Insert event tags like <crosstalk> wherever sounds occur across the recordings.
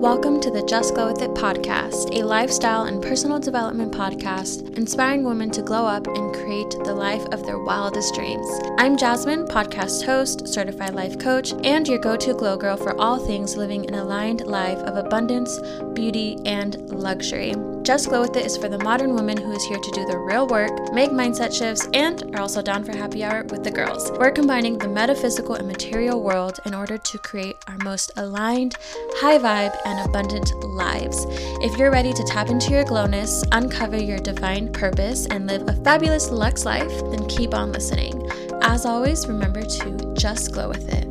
Welcome to the Just Glow With It podcast, a lifestyle and personal development podcast inspiring women to glow up and create the life of their wildest dreams. I'm Jasmine, podcast host, certified life coach, and your go to glow girl for all things living an aligned life of abundance, beauty, and luxury. Just Glow With It is for the modern woman who is here to do the real work, make mindset shifts, and are also down for happy hour with the girls. We're combining the metaphysical and material world in order to create our most aligned, high vibe, and abundant lives. If you're ready to tap into your glowness, uncover your divine purpose, and live a fabulous Lux life, then keep on listening. As always, remember to just glow with it.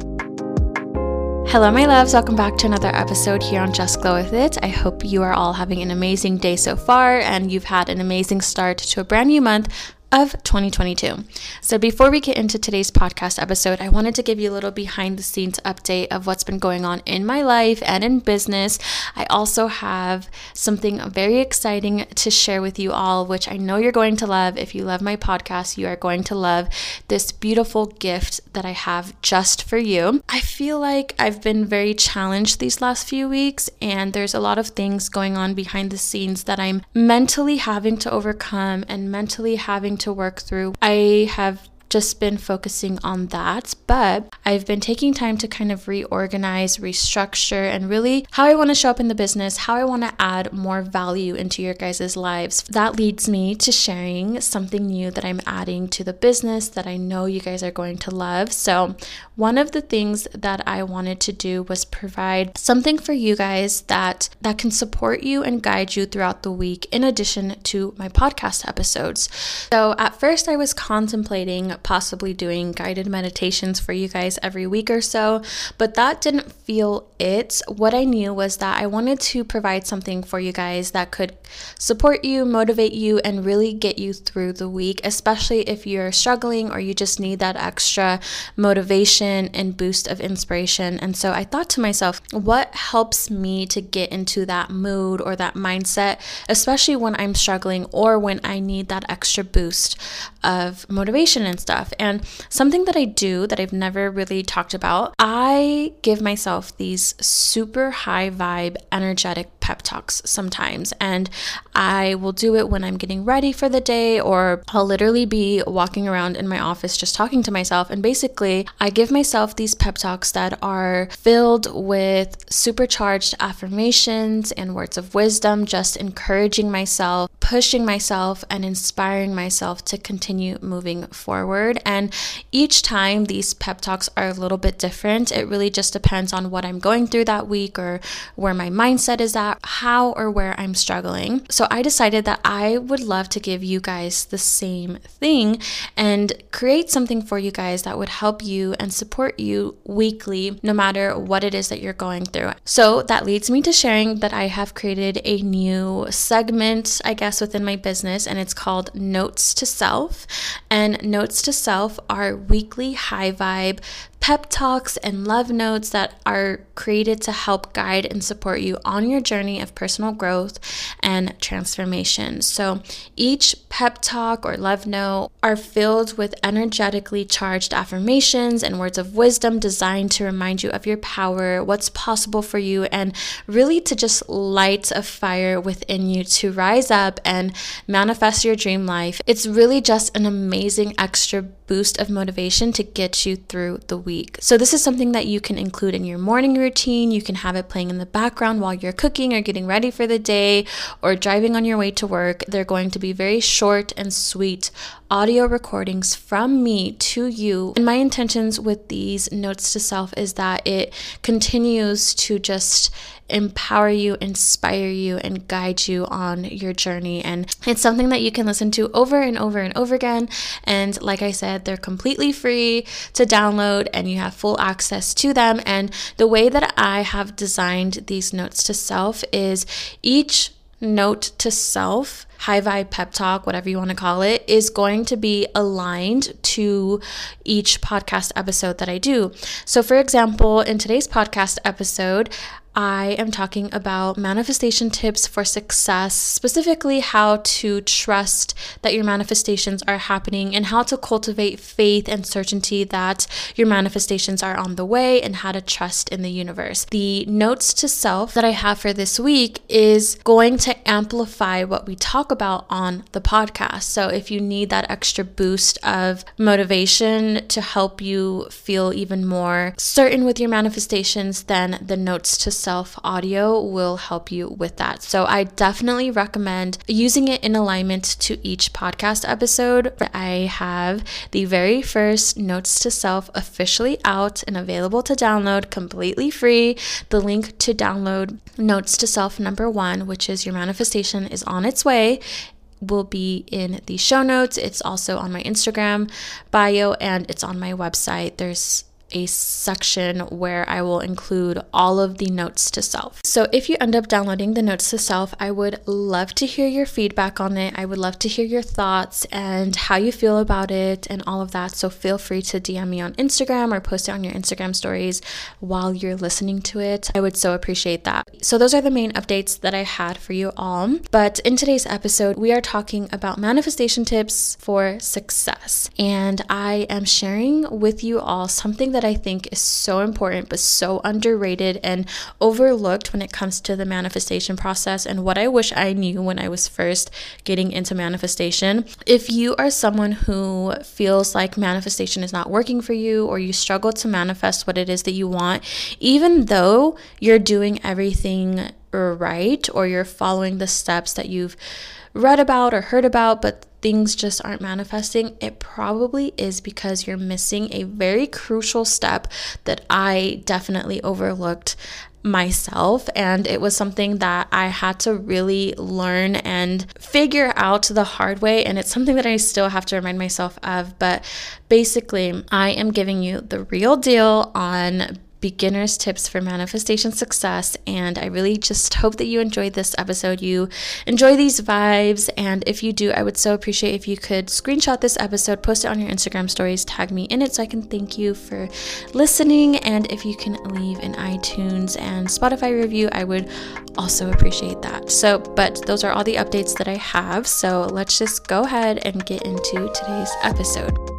Hello, my loves. Welcome back to another episode here on Just Glow With It. I hope you are all having an amazing day so far and you've had an amazing start to a brand new month of 2022. So, before we get into today's podcast episode, I wanted to give you a little behind the scenes update of what's been going on in my life and in business. I also have something very exciting to share with you all, which I know you're going to love. If you love my podcast, you are going to love this beautiful gift that I have just for you. I feel like I've been very challenged these last few weeks, and there's a lot of things going on behind the scenes that I'm mentally having to overcome and mentally having to work through. I have just been focusing on that, but I've been taking time to kind of reorganize, restructure, and really how I want to show up in the business, how I want to add more value into your guys' lives. That leads me to sharing something new that I'm adding to the business that I know you guys are going to love. So, one of the things that I wanted to do was provide something for you guys that that can support you and guide you throughout the week in addition to my podcast episodes. So, at first I was contemplating possibly doing guided meditations for you guys every week or so, but that didn't feel it. What I knew was that I wanted to provide something for you guys that could support you, motivate you, and really get you through the week, especially if you're struggling or you just need that extra motivation and boost of inspiration. And so I thought to myself, what helps me to get into that mood or that mindset, especially when I'm struggling or when I need that extra boost of motivation and stuff. And something that I do that I've never really talked about, I give myself these super high vibe, energetic pep talks sometimes. And I will do it when I'm getting ready for the day, or I'll literally be walking around in my office just talking to myself. And basically, I give myself these pep talks that are filled with supercharged affirmations and words of wisdom, just encouraging myself, pushing myself, and inspiring myself to continue moving forward. And each time these pep talks are a little bit different. It really just depends on what I'm going through that week or where my mindset is at how or where I'm struggling. So I decided that I would love to give you guys the same thing and create something for you guys that would help you and support you weekly, no matter what it is that you're going through. So that leads me to sharing that I have created a new segment, I guess, within my business, and it's called Notes to Self. And Notes to Self are weekly high vibe pep talks and love notes that are created to help guide and support you on your journey of personal growth and transformation. So each pep talk or love note are filled with energetically charged affirmations and words of wisdom designed to remind you of your power, what's possible for you, and really to just light a fire within you to rise up and manifest your dream life. It's really just an amazing extra boost of motivation to get you through the week. So, this is something that you can include in your morning routine. You can have it playing in the background while you're cooking or getting ready for the day or driving on your way to work. They're going to be very short and sweet audio recordings from me to you. And my intentions with these notes to self is that it continues to just empower you, inspire you, and guide you on your journey. And it's something that you can listen to over and over and over again. And like I said, they're completely free to download and you have full access to them. And the way that I have designed these notes to self is each note to self, high vibe pep talk, whatever you want to call it, is going to be aligned to each podcast episode that I do. So, for example, in today's podcast episode, I am talking about manifestation tips for success, specifically how to trust that your manifestations are happening and how to cultivate faith and certainty that your manifestations are on the way and how to trust in the universe. The notes to self that I have for this week is going to amplify what we talk about on the podcast. So if you need that extra boost of motivation to help you feel even more certain with your manifestations, then the notes to self audio will help you with that. So I definitely recommend using it in alignment to each podcast episode. I have the very first notes to self officially out and available to download completely free. The link to download notes to self number one, which is your manifestation, is on its way will be in the show notes. It's also on my Instagram bio and it's on my website. There's a section where I will include all of the notes to self. So if you end up downloading the notes to self, I would love to hear your feedback on it. I would love to hear your thoughts and how you feel about it and all of that. So feel free to DM me on Instagram or post it on your Instagram stories while you're listening to it. I would so appreciate that. So those are the main updates that I had for you all. But in today's episode, we are talking about manifestation tips for success. And I am sharing with you all something that that I think is so important but so underrated and overlooked when it comes to the manifestation process and what I wish I knew when I was first getting into manifestation. If you are someone who feels like manifestation is not working for you or you struggle to manifest what it is that you want, even though you're doing everything right or you're following the steps that you've read about or heard about, but things just aren't manifesting, it probably is because you're missing a very crucial step that I definitely overlooked myself. And it was something that I had to really learn and figure out the hard way. And it's something that I still have to remind myself of. But basically I am giving you the real deal on beginner's tips for manifestation success. And I really just hope that you enjoyed this episode. You enjoy these vibes. And if you do, I would so appreciate if you could screenshot this episode, post it on your Instagram stories, tag me in it so I can thank you for listening. And if you can leave an iTunes and Spotify review, I would also appreciate that. So, but those are all the updates that I have. So let's just go ahead and get into today's episode.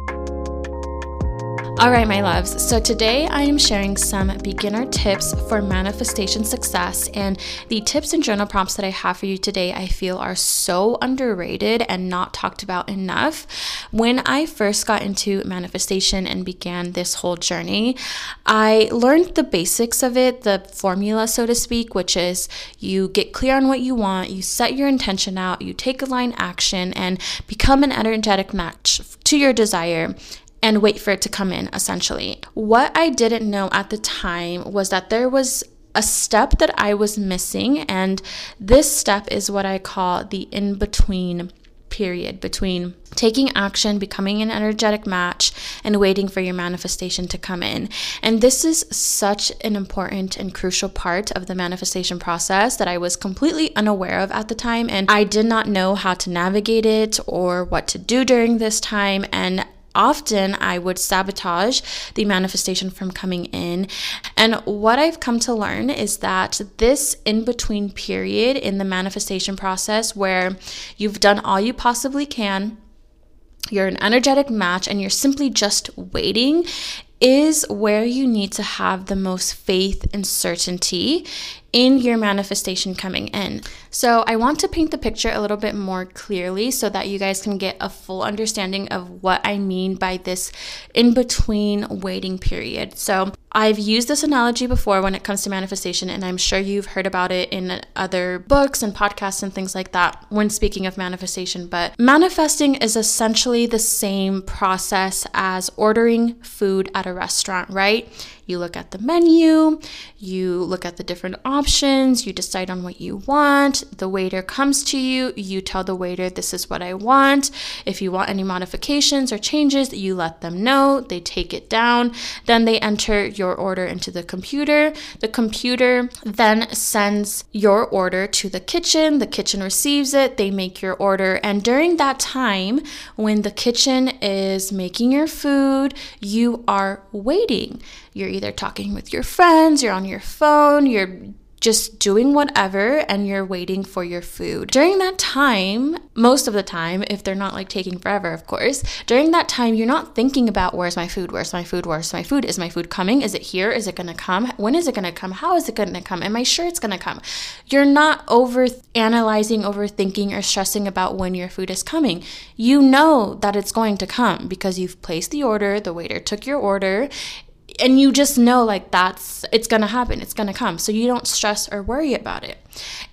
All right, my loves. So today I am sharing some beginner tips for manifestation success. And the tips and journal prompts that I have for you today, I feel are so underrated and not talked about enough. When I first got into manifestation and began this whole journey, I learned the basics of it, the formula, so to speak, which is you get clear on what you want, you set your intention out, you take a line action, and become an energetic match to your desire and wait for it to come in, essentially. What I didn't know at the time was that there was a step that I was missing, and this step is what I call the in between period between taking action, becoming an energetic match, and waiting for your manifestation to come in. And this is such an important and crucial part of the manifestation process that I was completely unaware of at the time. And I did not know how to navigate it or what to do during this time. And often I would sabotage the manifestation from coming in. And what I've come to learn is that this in between period in the manifestation process where you've done all you possibly can, you're an energetic match, and you're simply just waiting is where you need to have the most faith and certainty in your manifestation coming in. So, I want to paint the picture a little bit more clearly so that you guys can get a full understanding of what I mean by this in between waiting period. So, I've used this analogy before when it comes to manifestation, and I'm sure you've heard about it in other books and podcasts and things like that when speaking of manifestation. But manifesting is essentially the same process as ordering food at a restaurant, right? You look at the menu, you look at the different options, you decide on what you want. The waiter comes to you, you tell the waiter, This is what I want. If you want any modifications or changes, you let them know. They take it down. Then they enter your order into the computer. The computer then sends your order to the kitchen. The kitchen receives it, they make your order. And during that time, when the kitchen is making your food, you are waiting. You're either talking with your friends, you're on your phone, you're just doing whatever and you're waiting for your food. During that time, most of the time, if they're not like taking forever, of course, during that time, you're not thinking about where's my food, where's my food, where's my food, is my food coming? Is it here? Is it gonna come? When is it gonna come? How is it gonna come? Am I sure it's gonna come? You're not over analyzing, overthinking, or stressing about when your food is coming. You know that it's going to come because you've placed the order, the waiter took your order, and you just know like that's it's going to happen it's going to come. So you don't stress or worry about it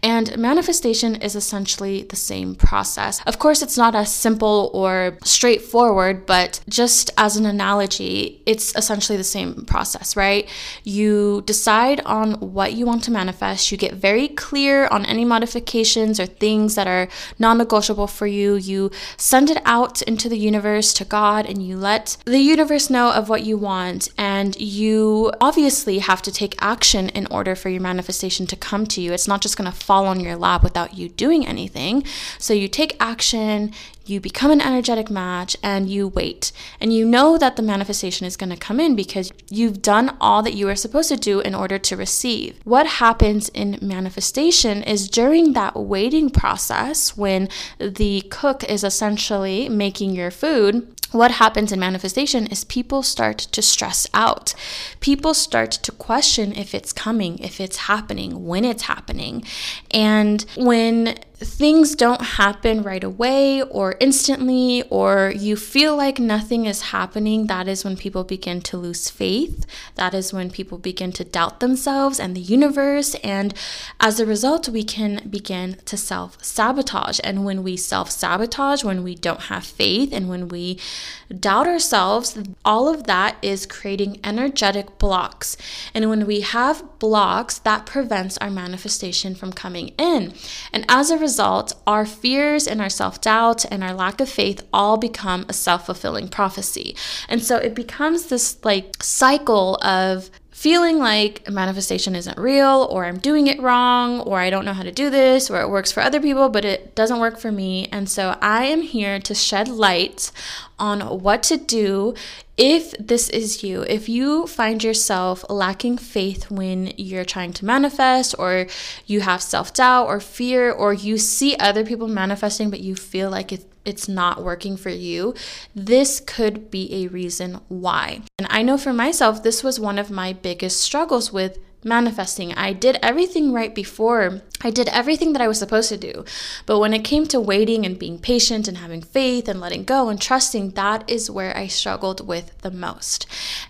and manifestation is essentially the same process. Of course, it's not as simple or straightforward, but just as an analogy, it's essentially the same process, right? You decide on what you want to manifest, you get very clear on any modifications or things that are non negotiable for you. You send it out into the universe to God and you let the universe know of what you want. And you obviously have to take action in order for your manifestation to come to you. It's not just just going to fall on your lap without you doing anything. So you take action, you become an energetic match, and you wait. And you know that the manifestation is going to come in because you've done all that you are supposed to do in order to receive. What happens in manifestation is during that waiting process, when the cook is essentially making your food, what happens in manifestation is people start to stress out. People start to question if it's coming, if it's happening, when it's happening. And when things don't happen right away or instantly, or you feel like nothing is happening, that is when people begin to lose faith. That is when people begin to doubt themselves and the universe. And as a result, we can begin to self sabotage. And when we self sabotage, when we don't have faith, and when we doubt ourselves, all of that is creating energetic blocks. And when we have blocks, that prevents our manifestation from coming in. And as a result, our fears and our self doubt and our lack of faith all become a self fulfilling prophecy. And so it becomes this like cycle of feeling like manifestation isn't real or I'm doing it wrong or I don't know how to do this or it works for other people but it doesn't work for me. And so I am here to shed light on what to do if this is you, if you find yourself lacking faith when you're trying to manifest, or you have self doubt or fear, or you see other people manifesting but you feel like it, it's not working for you, this could be a reason why. And I know for myself, this was one of my biggest struggles with manifesting. I did everything right before. I did everything that I was supposed to do. But when it came to waiting and being patient and having faith and letting go and trusting, that is where I struggled with the most.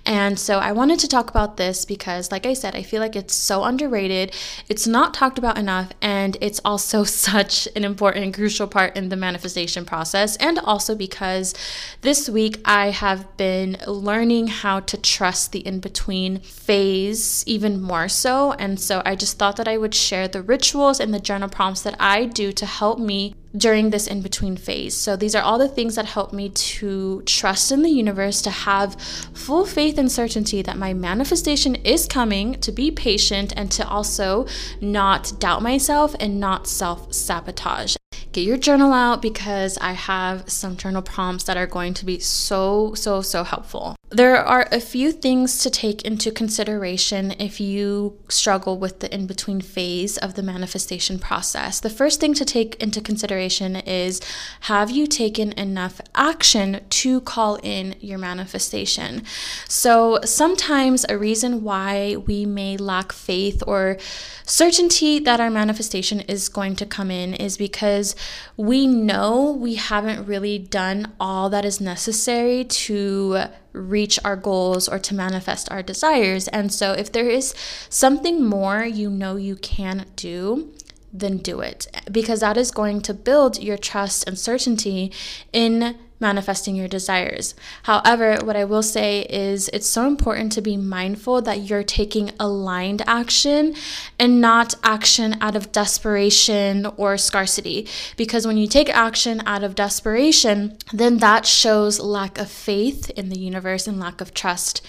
And so I wanted to talk about this because, like I said, I feel like it's so underrated. It's not talked about enough. And it's also <laughs> such an important, crucial part in the manifestation process. And also because this week I have been learning how to trust the in between phase even more so. And so I just thought that I would share the rituals and the journal prompts that I do to help me during this in between phase. So these are all the things that help me to trust in the universe, to have full faith and certainty that my manifestation is coming, to be patient, and to also not doubt myself and not self sabotage get your journal out because I have some journal prompts that are going to be so, so, so helpful. There are a few things to take into consideration if you struggle with the in between phase of the manifestation process. The first thing to take into consideration is have you taken enough action to call in your manifestation? So, sometimes a reason why we may lack faith or certainty that our manifestation is going to come in is because we know we haven't really done all that is necessary to reach our goals or to manifest our desires. And so, if there is something more you know you can do, then do it because that is going to build your trust and certainty in manifesting your desires. However, what I will say is it's so important to be mindful that you're taking aligned action and not action out of desperation or scarcity. Because when you take action out of desperation, then that shows lack of faith in the universe and lack of trust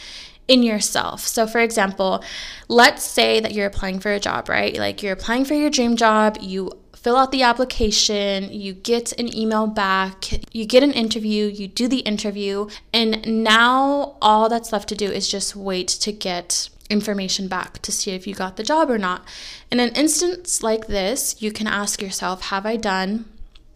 in yourself. So, for example, let's say that you're applying for a job, right? Like you're applying for your dream job, you fill out the application, you get an email back, you get an interview, you do the interview, and now all that's left to do is just wait to get information back to see if you got the job or not. In an instance like this, you can ask yourself Have I done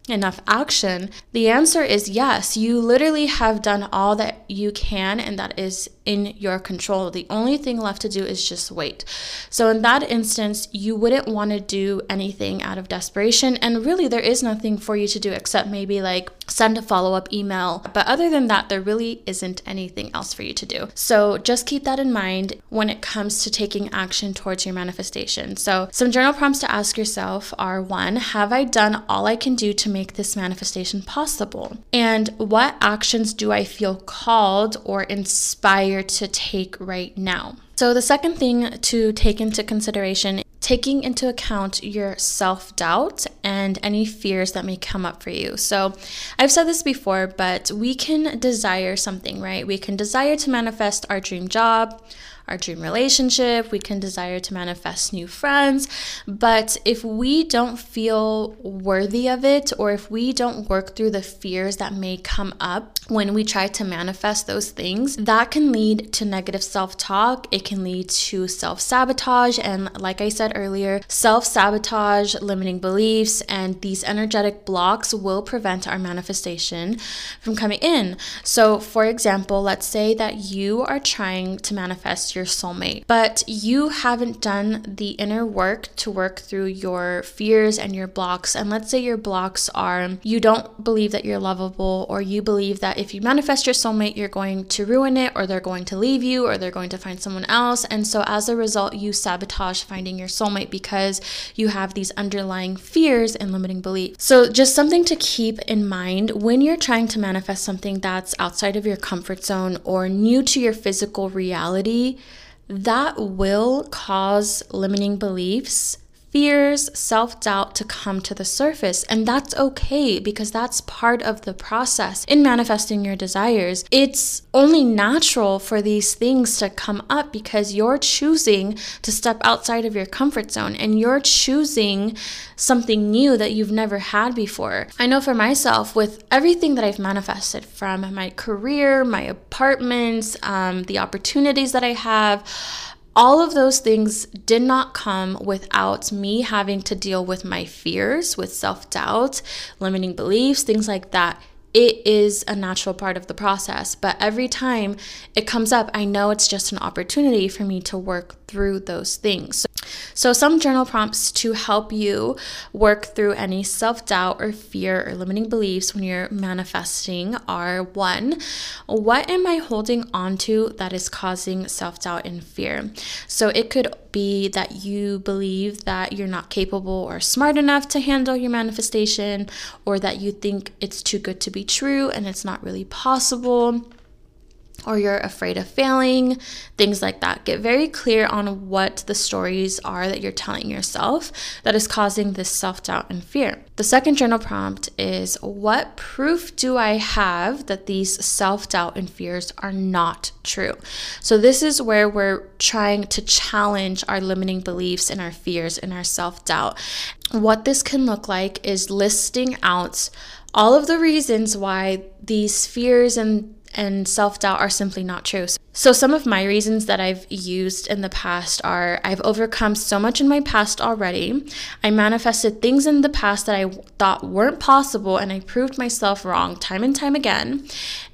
enough action? The answer is yes. You literally have done all that you can, and that is in your control. The only thing left to do is just wait. So, in that instance, you wouldn't want to do anything out of desperation. And really, there is nothing for you to do except maybe like send a follow up email. But other than that, there really isn't anything else for you to do. So, just keep that in mind when it comes to taking action towards your manifestation. So, some journal prompts to ask yourself are one, have I done all I can do to make this manifestation possible? And what actions do I feel called or inspired? To take right now. So, the second thing to take into consideration taking into account your self doubt and any fears that may come up for you. So, I've said this before, but we can desire something, right? We can desire to manifest our dream job, our dream relationship, we can desire to manifest new friends. But if we don't feel worthy of it, or if we don't work through the fears that may come up when we try to manifest those things, that can lead to negative self talk. It can lead to self sabotage. And like I said earlier, self sabotage, limiting beliefs, and these energetic blocks will prevent our manifestation from coming in. So, for example, let's say that you are trying to manifest your soulmate, but you haven't done the inner work to work through your fears and your blocks. And let's say your blocks are you don't believe that you're lovable, or you believe that if you manifest your soulmate, you're going to ruin it, or they're going to leave you, or they're going to find someone else. And so as a result, you sabotage finding your soulmate because you have these underlying fears and limiting beliefs. So, just something to keep in mind when you're trying to manifest something that's outside of your comfort zone or new to your physical reality that will cause limiting beliefs fears, self doubt to come to the surface. And that's okay because that's part of the process in manifesting your desires. It's only natural for these things to come up because you're choosing to step outside of your comfort zone and you're choosing something new that you've never had before. I know for myself, with everything that I've manifested from my career, my apartments, um, the opportunities that I have, all of those things did not come without me having to deal with my fears, with self doubt, limiting beliefs, things like that. It is a natural part of the process, but every time it comes up, I know it's just an opportunity for me to work through those things. So so, some journal prompts to help you work through any self doubt or fear or limiting beliefs when you're manifesting are one, what am I holding on to that is causing self doubt and fear? So, it could be that you believe that you're not capable or smart enough to handle your manifestation, or that you think it's too good to be true and it's not really possible or you're afraid of failing, things like that. Get very clear on what the stories are that you're telling yourself that is causing this self doubt and fear. The second journal prompt is What proof do I have that these self doubt and fears are not true? So, this is where we're trying to challenge our limiting beliefs and our fears and our self doubt. What this can look like is listing out all of the reasons why these fears and and self doubt are simply not true. So, some of my reasons that I've used in the past are I've overcome so much in my past already. I manifested things in the past that I thought weren't possible, and I proved myself wrong time and time again.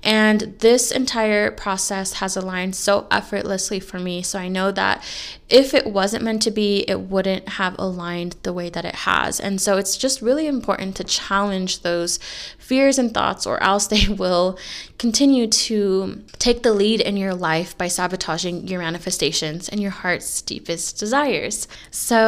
And this entire process has aligned so effortlessly for me. So, I know that if it wasn't meant to be, it wouldn't have aligned the way that it has. And so, it's just really important to challenge those fears and thoughts, or else <laughs> they will continue to take the lead in your life life by sabotaging your manifestations and your heart's deepest desires. So,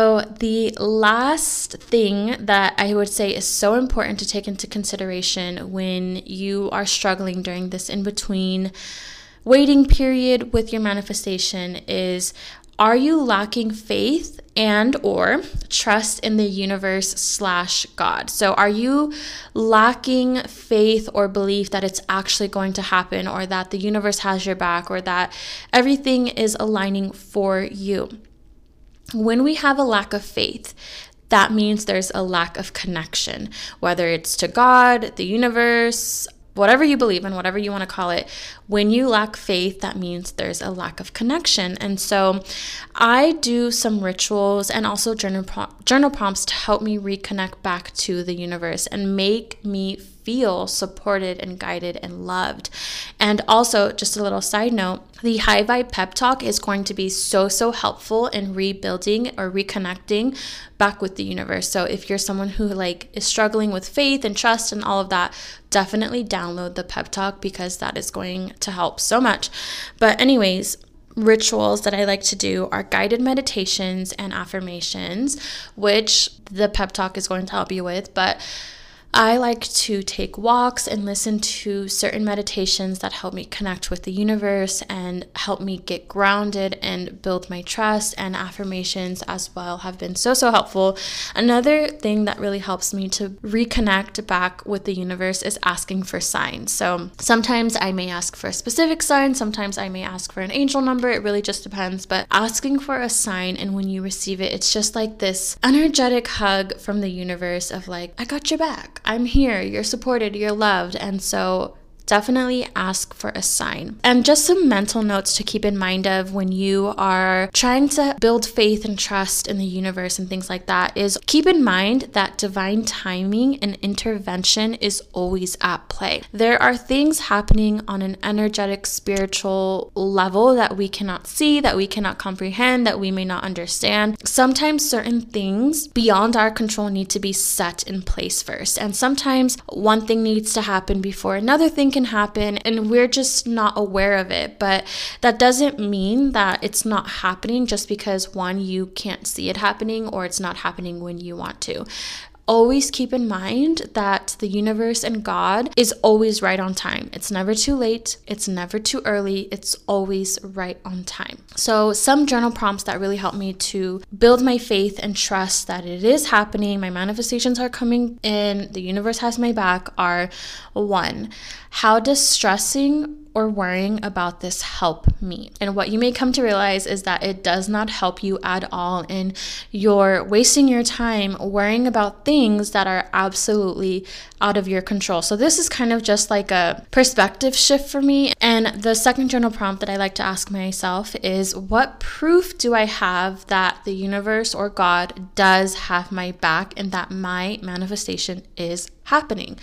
the last thing that I would say is so important to take into consideration when you are struggling during this in between waiting period with your manifestation is are you lacking faith and or trust in the universe slash god? So are you lacking faith or belief that it's actually going to happen or that the universe has your back or that everything is aligning for you? When we have a lack of faith that means there's a lack of connection whether it's to god the universe whatever you believe in, whatever you want to call it, when you lack faith, that means there's a lack of connection. And so I do some rituals and also journal, journal prompts to help me reconnect back to the universe and make me feel supported and guided and loved. And also, just a little side note, the High Vibe Pep Talk is going to be so, so helpful in rebuilding or reconnecting back with the universe. So if you're someone who like is struggling with faith and trust and all of that, definitely download the Pep Talk because that is going to help so much. But anyways, rituals that I like to do are guided meditations and affirmations, which the pep talk is going to help you with. But I like to take walks and listen to certain meditations that help me connect with the universe and help me get grounded and build my trust. And affirmations as well have been so, so helpful. Another thing that really helps me to reconnect back with the universe is asking for signs. So sometimes I may ask for a specific sign, sometimes I may ask for an angel number. It really just depends. But asking for a sign and when you receive it, it's just like this energetic hug from the universe of like, I got your back. I'm here, you're supported, you're loved. And so definitely ask for a sign. And just some mental notes to keep in mind of when you are trying to build faith and trust in the universe and things like that is keep in mind that divine timing and intervention is always at play. There are things happening on an energetic spiritual level that we cannot see, that we cannot comprehend, that we may not understand. Sometimes certain things beyond our control need to be set in place first. And sometimes one thing needs to happen before another thing can happen and we're just not aware of it. But that doesn't mean that it's not happening just because one, you can't see it happening or it's not happening when you want to always keep in mind that the universe and God is always right on time. It's never too late, it's never too early, it's always right on time. So, some journal prompts that really help me to build my faith and trust that it is happening, my manifestations are coming in, the universe has my back are one, how does stressing or worrying about this help me? And what you may come to realize is that it does not help you at all. And you're wasting your time worrying about things that are absolutely out of your control. So, this is kind of just like a perspective shift for me. And the second journal prompt that I like to ask myself is what proof do I have that the universe or God does have my back and that my manifestation is happening?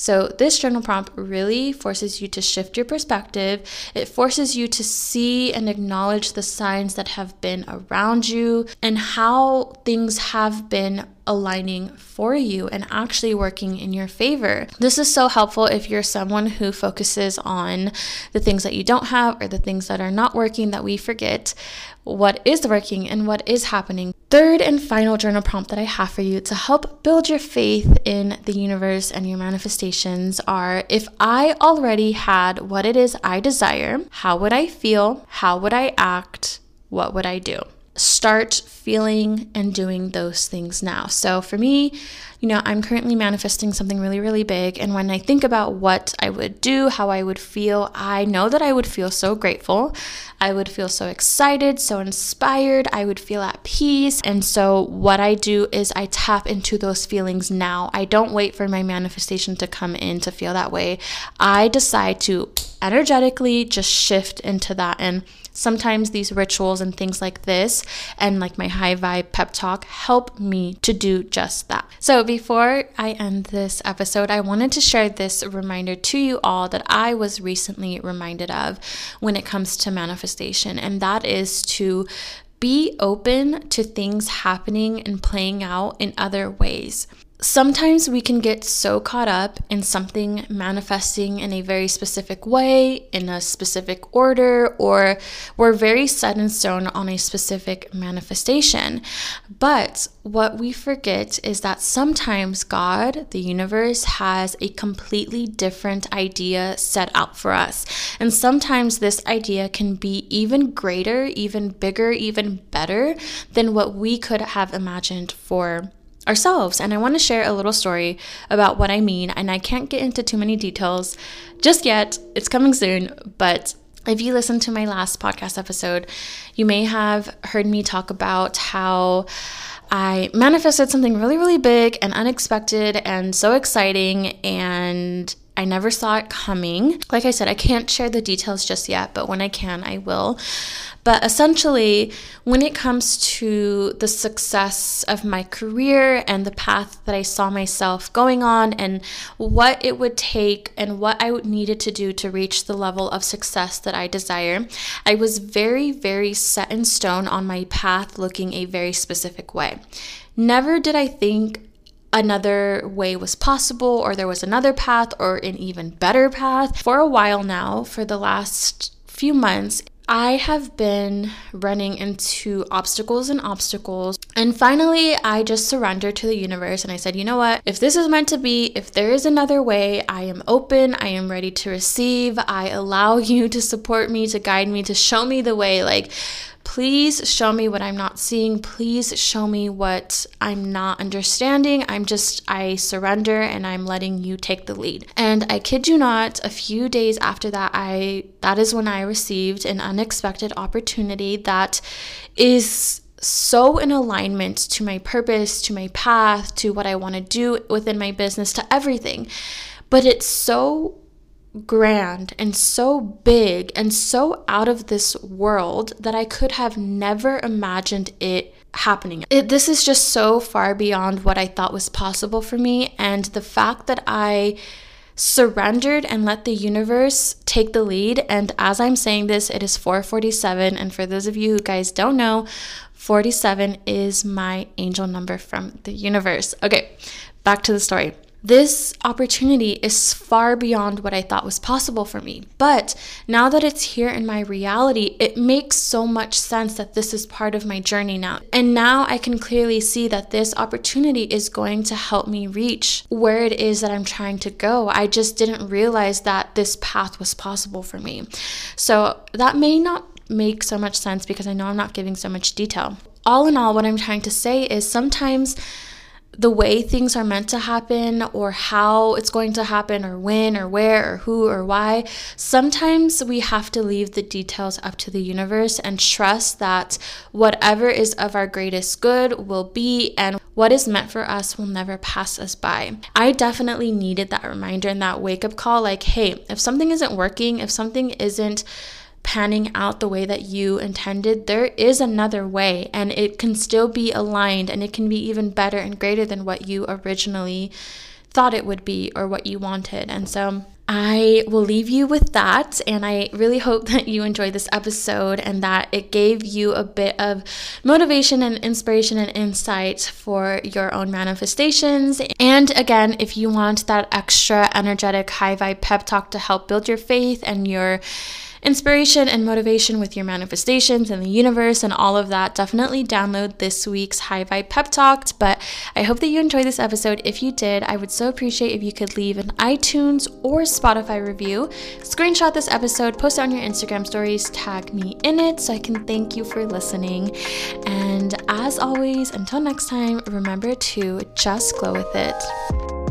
So, this journal prompt really forces you to shift your perspective. It forces you to see and acknowledge the signs that have been around you and how things have been aligning for you and actually working in your favor. This is so helpful if you're someone who focuses on the things that you don't have or the things that are not working that we forget what is working and what is happening. Third and final journal prompt that I have for you to help build your faith in the universe and your manifestations are if I already had what it is I desire, how would I feel? How would I act? What would I do? Start feeling and doing those things now. So for me, you know, I'm currently manifesting something really, really big. And when I think about what I would do, how I would feel, I know that I would feel so grateful. I would feel so excited, so inspired. I would feel at peace. And so, what I do is I tap into those feelings now. I don't wait for my manifestation to come in to feel that way. I decide to energetically just shift into that. And sometimes these rituals and things like this and like my high vibe pep talk help me to do just that. So before I end this episode, I wanted to share this reminder to you all that I was recently reminded of when it comes to manifestation, and that is to be open to things happening and playing out in other ways sometimes we can get so caught up in something manifesting in a very specific way, in a specific order, or we're very set in stone on a specific manifestation. But what we forget is that sometimes God, the universe, has a completely different idea set out for us. And sometimes this idea can be even greater, even bigger, even better than what we could have imagined for ourselves. And I want to share a little story about what I mean. And I can't get into too many details just yet, it's coming soon. But if you listened to my last podcast episode, you may have heard me talk about how. I manifested something really, really big and unexpected and so exciting. And I never saw it coming. Like I said, I can't share the details just yet, but when I can, I will. But essentially, when it comes to the success of my career and the path that I saw myself going on and what it would take and what I would needed to do to reach the level of success that I desire, I was very, very set in stone on my path looking a very specific way. Never did I think another way was possible or there was another path or an even better path. For a while now, for the last few months, I have been running into obstacles and obstacles. And finally, I just surrendered to the universe and I said, you know what? If this is meant to be, if there is another way, I am open. I am ready to receive. I allow <laughs> you to support me, to guide me, to show me the way. Like, Please show me what I'm not seeing. Please show me what I'm not understanding. I'm just, I surrender and I'm letting you take the lead. And I kid you not, a few days after that, I, that is when I received an unexpected opportunity that is so in alignment to my purpose, to my path, to what I want to do within my business, to everything. But it's so grand and so big and so out of this world that I could have never imagined it happening. It, this is just so far beyond what I thought was possible for me. And the fact that I surrendered and let the universe take the lead and as i'm saying this it is 447 and for those of you who guys don't know 47 is my angel number from the universe okay back to the story this opportunity is far beyond what I thought was possible for me. But now that it's here in my reality, it makes so much sense that this is part of my journey now. And now I can clearly see that this opportunity is going to help me reach where it is that I'm trying to go. I just didn't realize that this path was possible for me. So that may not make so much sense because I know I'm not giving so much detail. All in all, what I'm trying to say is sometimes the way things are meant to happen or how it's going to happen or when or where or who or why, sometimes we have to leave the details up to the universe and trust that whatever is of our greatest good will be and what is meant for us will never pass us by. I definitely needed that reminder and that wake up call like, hey, if something isn't working, if something isn't panning out the way that you intended, there is another way and it can still be aligned and it can be even better and greater than what you originally thought it would be or what you wanted. And so I will leave you with that. And I really hope that you enjoyed this episode and that it gave you a bit of motivation and inspiration and insight for your own manifestations. And again, if you want that extra energetic, high vibe pep talk to help build your faith and your inspiration and motivation with your manifestations and the universe and all of that, definitely download this week's High Vibe Pep Talk. But I hope that you enjoyed this episode. If you did, I would so appreciate if you could leave an iTunes or Spotify review, screenshot this episode, post it on your Instagram stories, tag me in it so I can thank you for listening. And as always, until next time, remember to just glow with it.